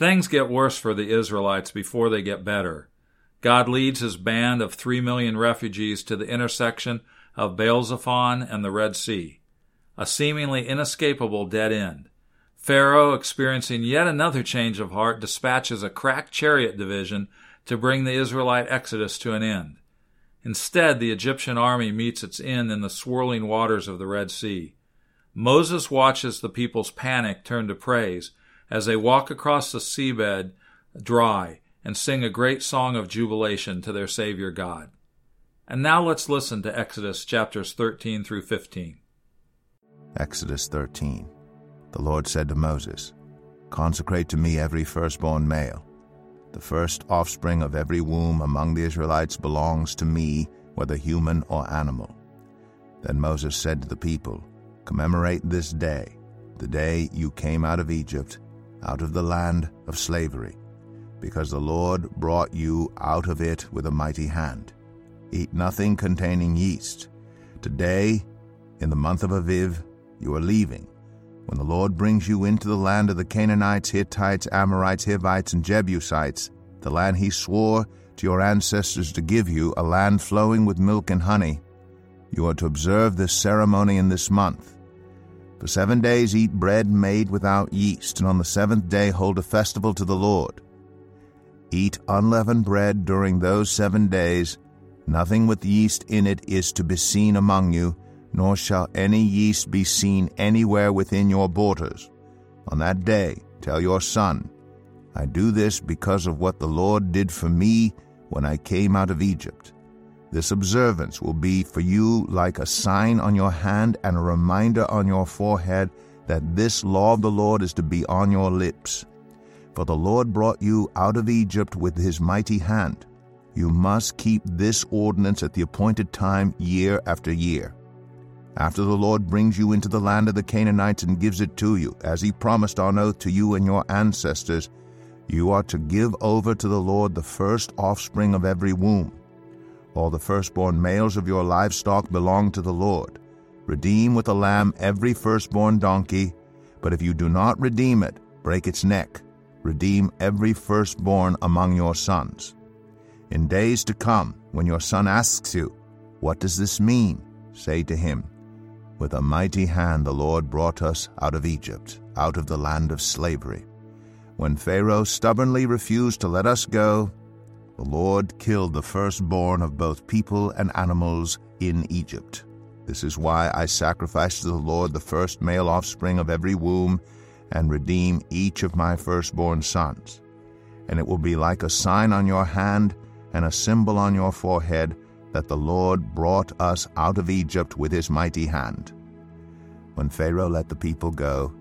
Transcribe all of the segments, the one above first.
Things get worse for the Israelites before they get better. God leads his band of three million refugees to the intersection of Baal Zephon and the Red Sea, a seemingly inescapable dead end. Pharaoh, experiencing yet another change of heart, dispatches a crack chariot division to bring the Israelite exodus to an end. Instead, the Egyptian army meets its end in the swirling waters of the Red Sea. Moses watches the people's panic turn to praise as they walk across the seabed dry and sing a great song of jubilation to their Savior God. And now let's listen to Exodus chapters 13 through 15. Exodus 13. The Lord said to Moses, Consecrate to me every firstborn male. The first offspring of every womb among the Israelites belongs to me, whether human or animal. Then Moses said to the people, Commemorate this day, the day you came out of Egypt, out of the land of slavery, because the Lord brought you out of it with a mighty hand. Eat nothing containing yeast. Today, in the month of Aviv, you are leaving. When the Lord brings you into the land of the Canaanites, Hittites, Amorites, Hivites, and Jebusites, the land he swore to your ancestors to give you, a land flowing with milk and honey, you are to observe this ceremony in this month. For seven days eat bread made without yeast, and on the seventh day hold a festival to the Lord. Eat unleavened bread during those seven days. Nothing with yeast in it is to be seen among you, nor shall any yeast be seen anywhere within your borders. On that day tell your son, I do this because of what the Lord did for me when I came out of Egypt. This observance will be for you like a sign on your hand and a reminder on your forehead that this law of the Lord is to be on your lips. For the Lord brought you out of Egypt with his mighty hand. You must keep this ordinance at the appointed time year after year. After the Lord brings you into the land of the Canaanites and gives it to you, as he promised on oath to you and your ancestors, you are to give over to the Lord the first offspring of every womb all the firstborn males of your livestock belong to the Lord. Redeem with a lamb every firstborn donkey, but if you do not redeem it, break its neck. Redeem every firstborn among your sons. In days to come, when your son asks you, What does this mean? say to him, With a mighty hand the Lord brought us out of Egypt, out of the land of slavery. When Pharaoh stubbornly refused to let us go, the Lord killed the firstborn of both people and animals in Egypt. This is why I sacrifice to the Lord the first male offspring of every womb, and redeem each of my firstborn sons. And it will be like a sign on your hand and a symbol on your forehead that the Lord brought us out of Egypt with his mighty hand. When Pharaoh let the people go,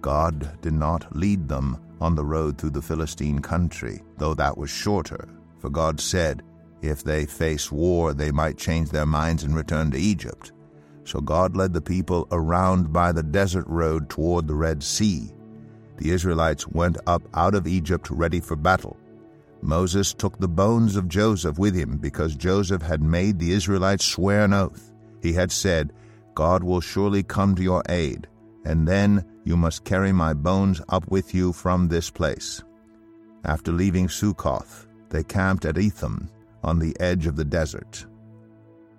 God did not lead them on the road through the Philistine country, though that was shorter for God said, if they face war, they might change their minds and return to Egypt. So God led the people around by the desert road toward the Red Sea. The Israelites went up out of Egypt ready for battle. Moses took the bones of Joseph with him because Joseph had made the Israelites swear an oath. He had said, God will surely come to your aid, and then you must carry my bones up with you from this place. After leaving Succoth, they camped at Etham on the edge of the desert.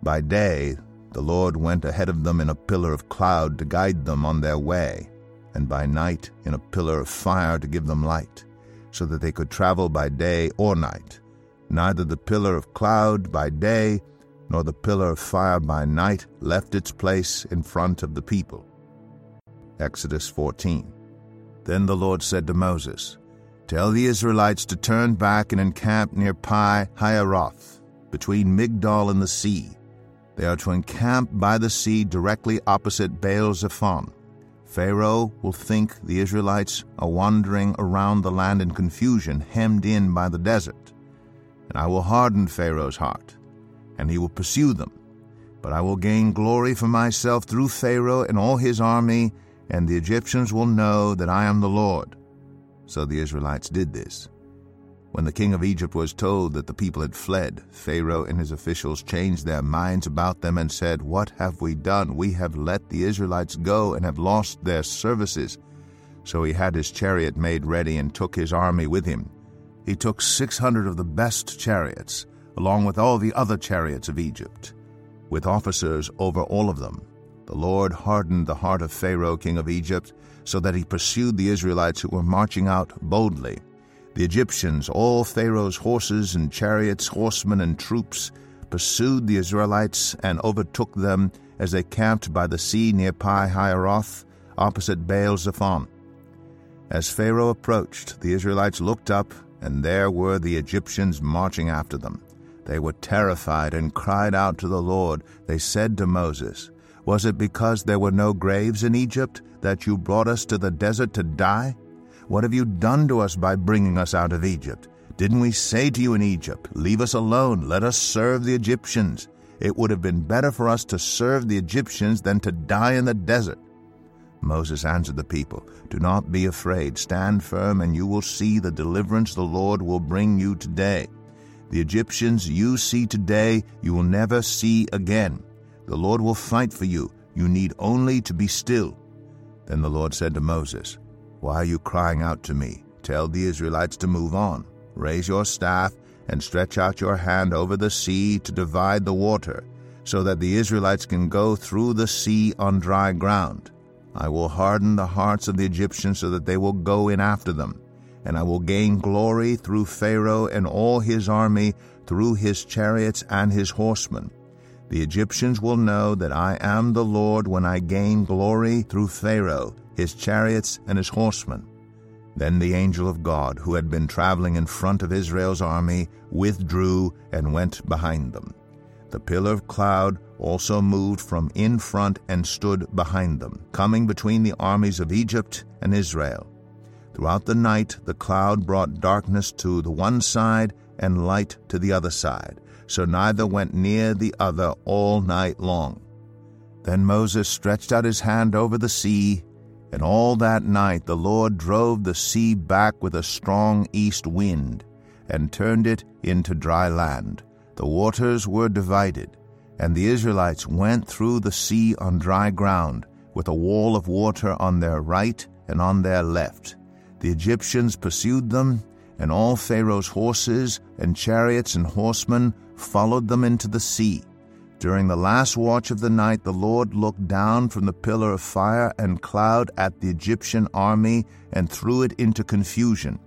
By day, the Lord went ahead of them in a pillar of cloud to guide them on their way, and by night in a pillar of fire to give them light, so that they could travel by day or night. Neither the pillar of cloud by day nor the pillar of fire by night left its place in front of the people. Exodus 14. Then the Lord said to Moses, Tell the Israelites to turn back and encamp near Pi Hahiroth, between Migdol and the sea. They are to encamp by the sea directly opposite Baal Zephon. Pharaoh will think the Israelites are wandering around the land in confusion, hemmed in by the desert. And I will harden Pharaoh's heart, and he will pursue them. But I will gain glory for myself through Pharaoh and all his army, and the Egyptians will know that I am the Lord. So the Israelites did this. When the king of Egypt was told that the people had fled, Pharaoh and his officials changed their minds about them and said, What have we done? We have let the Israelites go and have lost their services. So he had his chariot made ready and took his army with him. He took six hundred of the best chariots, along with all the other chariots of Egypt, with officers over all of them. The Lord hardened the heart of Pharaoh, king of Egypt, so that he pursued the Israelites who were marching out boldly. The Egyptians, all Pharaoh's horses and chariots, horsemen and troops, pursued the Israelites and overtook them as they camped by the sea near Pi Hahiroth, opposite Baal Zephon. As Pharaoh approached, the Israelites looked up, and there were the Egyptians marching after them. They were terrified and cried out to the Lord. They said to Moses, Was it because there were no graves in Egypt that you brought us to the desert to die? What have you done to us by bringing us out of Egypt? Didn't we say to you in Egypt, Leave us alone, let us serve the Egyptians? It would have been better for us to serve the Egyptians than to die in the desert. Moses answered the people, Do not be afraid, stand firm, and you will see the deliverance the Lord will bring you today. The Egyptians you see today, you will never see again. The Lord will fight for you. You need only to be still. Then the Lord said to Moses, why are you crying out to me? Tell the Israelites to move on. Raise your staff and stretch out your hand over the sea to divide the water, so that the Israelites can go through the sea on dry ground. I will harden the hearts of the Egyptians so that they will go in after them, and I will gain glory through Pharaoh and all his army, through his chariots and his horsemen. The Egyptians will know that I am the Lord when I gain glory through Pharaoh his chariots, and his horsemen. Then the angel of God, who had been traveling in front of Israel's army, withdrew and went behind them. The pillar of cloud also moved from in front and stood behind them, coming between the armies of Egypt and Israel. Throughout the night the cloud brought darkness to the one side and light to the other side, so neither went near the other all night long. Then Moses stretched out his hand over the sea, and all that night the Lord drove the sea back with a strong east wind, and turned it into dry land. The waters were divided, and the Israelites went through the sea on dry ground, with a wall of water on their right and on their left. The Egyptians pursued them, and all Pharaoh's horses and chariots and horsemen followed them into the sea. During the last watch of the night, the Lord looked down from the pillar of fire and cloud at the Egyptian army and threw it into confusion.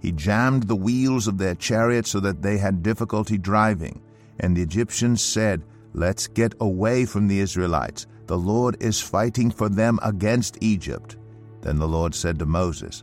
He jammed the wheels of their chariots so that they had difficulty driving. And the Egyptians said, Let's get away from the Israelites. The Lord is fighting for them against Egypt. Then the Lord said to Moses,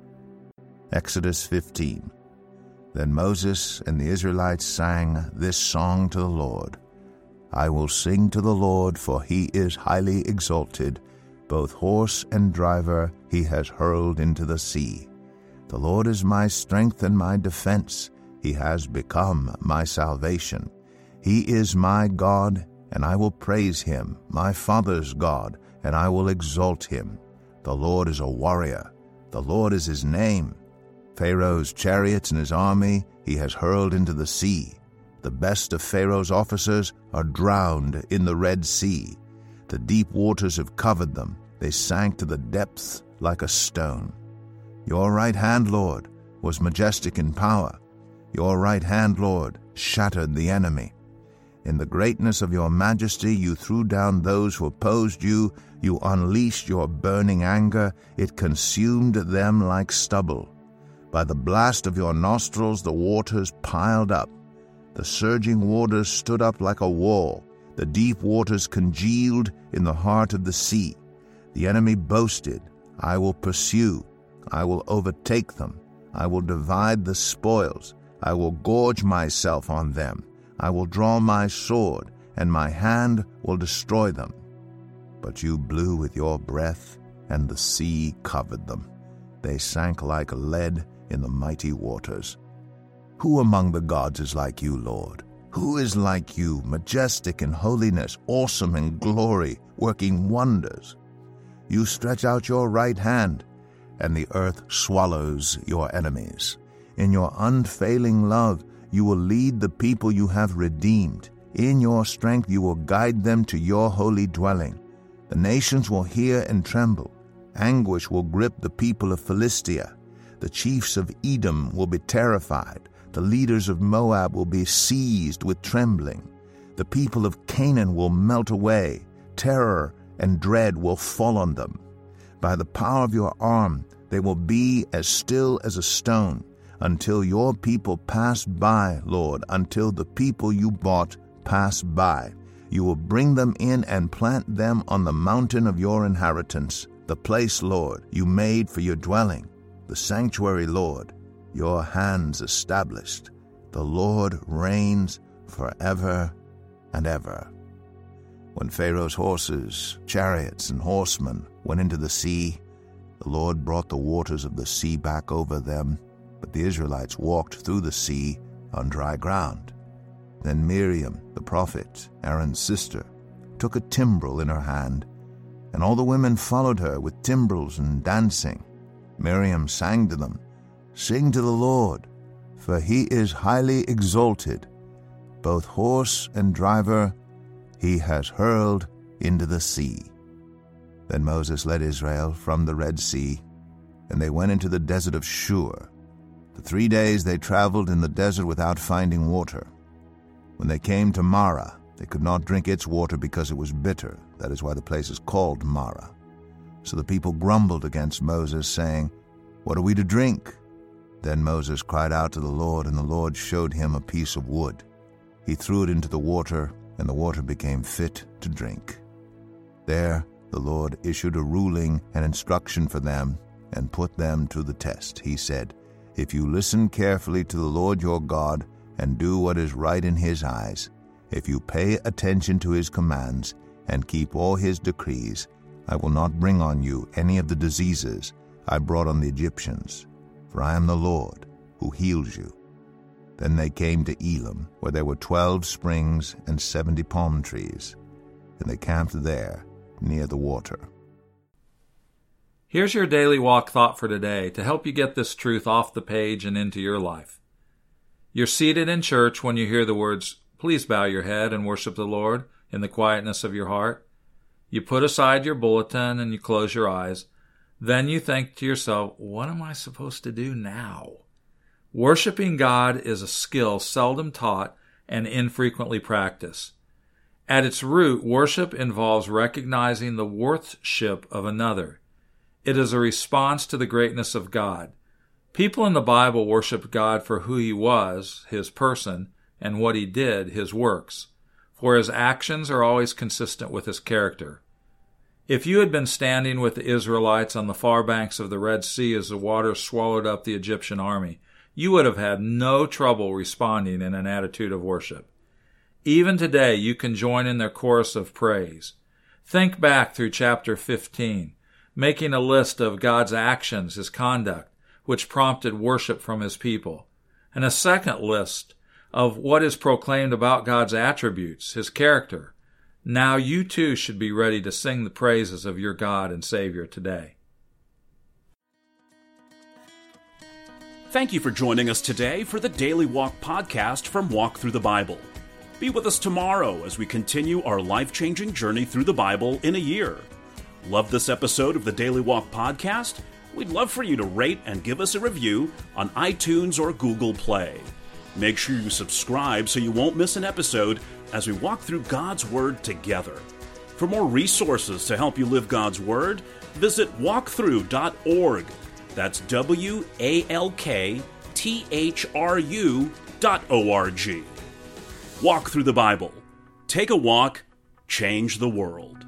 Exodus 15 Then Moses and the Israelites sang this song to the Lord. I will sing to the Lord, for he is highly exalted. Both horse and driver he has hurled into the sea. The Lord is my strength and my defense. He has become my salvation. He is my God, and I will praise him, my father's God, and I will exalt him. The Lord is a warrior. The Lord is his name. Pharaoh's chariots and his army he has hurled into the sea. The best of Pharaoh's officers are drowned in the Red Sea. The deep waters have covered them. They sank to the depths like a stone. Your right hand, Lord, was majestic in power. Your right hand, Lord, shattered the enemy. In the greatness of your majesty, you threw down those who opposed you. You unleashed your burning anger. It consumed them like stubble. By the blast of your nostrils, the waters piled up. The surging waters stood up like a wall. The deep waters congealed in the heart of the sea. The enemy boasted, I will pursue. I will overtake them. I will divide the spoils. I will gorge myself on them. I will draw my sword, and my hand will destroy them. But you blew with your breath, and the sea covered them. They sank like lead in the mighty waters. Who among the gods is like you, Lord? Who is like you, majestic in holiness, awesome in glory, working wonders? You stretch out your right hand, and the earth swallows your enemies. In your unfailing love, you will lead the people you have redeemed. In your strength, you will guide them to your holy dwelling. The nations will hear and tremble. Anguish will grip the people of Philistia. The chiefs of Edom will be terrified. The leaders of Moab will be seized with trembling. The people of Canaan will melt away. Terror and dread will fall on them. By the power of your arm, they will be as still as a stone until your people pass by, Lord, until the people you bought pass by. You will bring them in and plant them on the mountain of your inheritance, the place, Lord, you made for your dwelling, the sanctuary, Lord, your hands established. The Lord reigns forever and ever. When Pharaoh's horses, chariots, and horsemen went into the sea, the Lord brought the waters of the sea back over them but the Israelites walked through the sea on dry ground. Then Miriam, the prophet, Aaron's sister, took a timbrel in her hand, and all the women followed her with timbrels and dancing. Miriam sang to them, Sing to the Lord, for he is highly exalted. Both horse and driver he has hurled into the sea. Then Moses led Israel from the Red Sea, and they went into the desert of Shur. For three days they traveled in the desert without finding water. When they came to Marah, they could not drink its water because it was bitter. That is why the place is called Marah. So the people grumbled against Moses, saying, What are we to drink? Then Moses cried out to the Lord, and the Lord showed him a piece of wood. He threw it into the water, and the water became fit to drink. There the Lord issued a ruling and instruction for them and put them to the test. He said, if you listen carefully to the Lord your God and do what is right in his eyes, if you pay attention to his commands and keep all his decrees, I will not bring on you any of the diseases I brought on the Egyptians, for I am the Lord who heals you. Then they came to Elim, where there were twelve springs and seventy palm trees, and they camped there near the water. Here's your daily walk thought for today to help you get this truth off the page and into your life. You're seated in church when you hear the words, Please bow your head and worship the Lord in the quietness of your heart. You put aside your bulletin and you close your eyes. Then you think to yourself, What am I supposed to do now? Worshipping God is a skill seldom taught and infrequently practiced. At its root, worship involves recognizing the worthship of another. It is a response to the greatness of God. People in the Bible worshiped God for who he was, his person, and what he did, his works, for his actions are always consistent with his character. If you had been standing with the Israelites on the far banks of the Red Sea as the waters swallowed up the Egyptian army, you would have had no trouble responding in an attitude of worship. Even today, you can join in their chorus of praise. Think back through chapter 15 making a list of God's actions, his conduct, which prompted worship from his people, and a second list of what is proclaimed about God's attributes, his character. Now you too should be ready to sing the praises of your God and Savior today. Thank you for joining us today for the Daily Walk podcast from Walk Thru the Bible. Be with us tomorrow as we continue our life changing journey through the Bible in a year. Love this episode of the Daily Walk podcast? We'd love for you to rate and give us a review on iTunes or Google Play. Make sure you subscribe so you won't miss an episode as we walk through God's Word together. For more resources to help you live God's Word, visit walkthru.org. That's W A L K T H R U dot O R G. Walk Thru the Bible. Take a walk, change the world.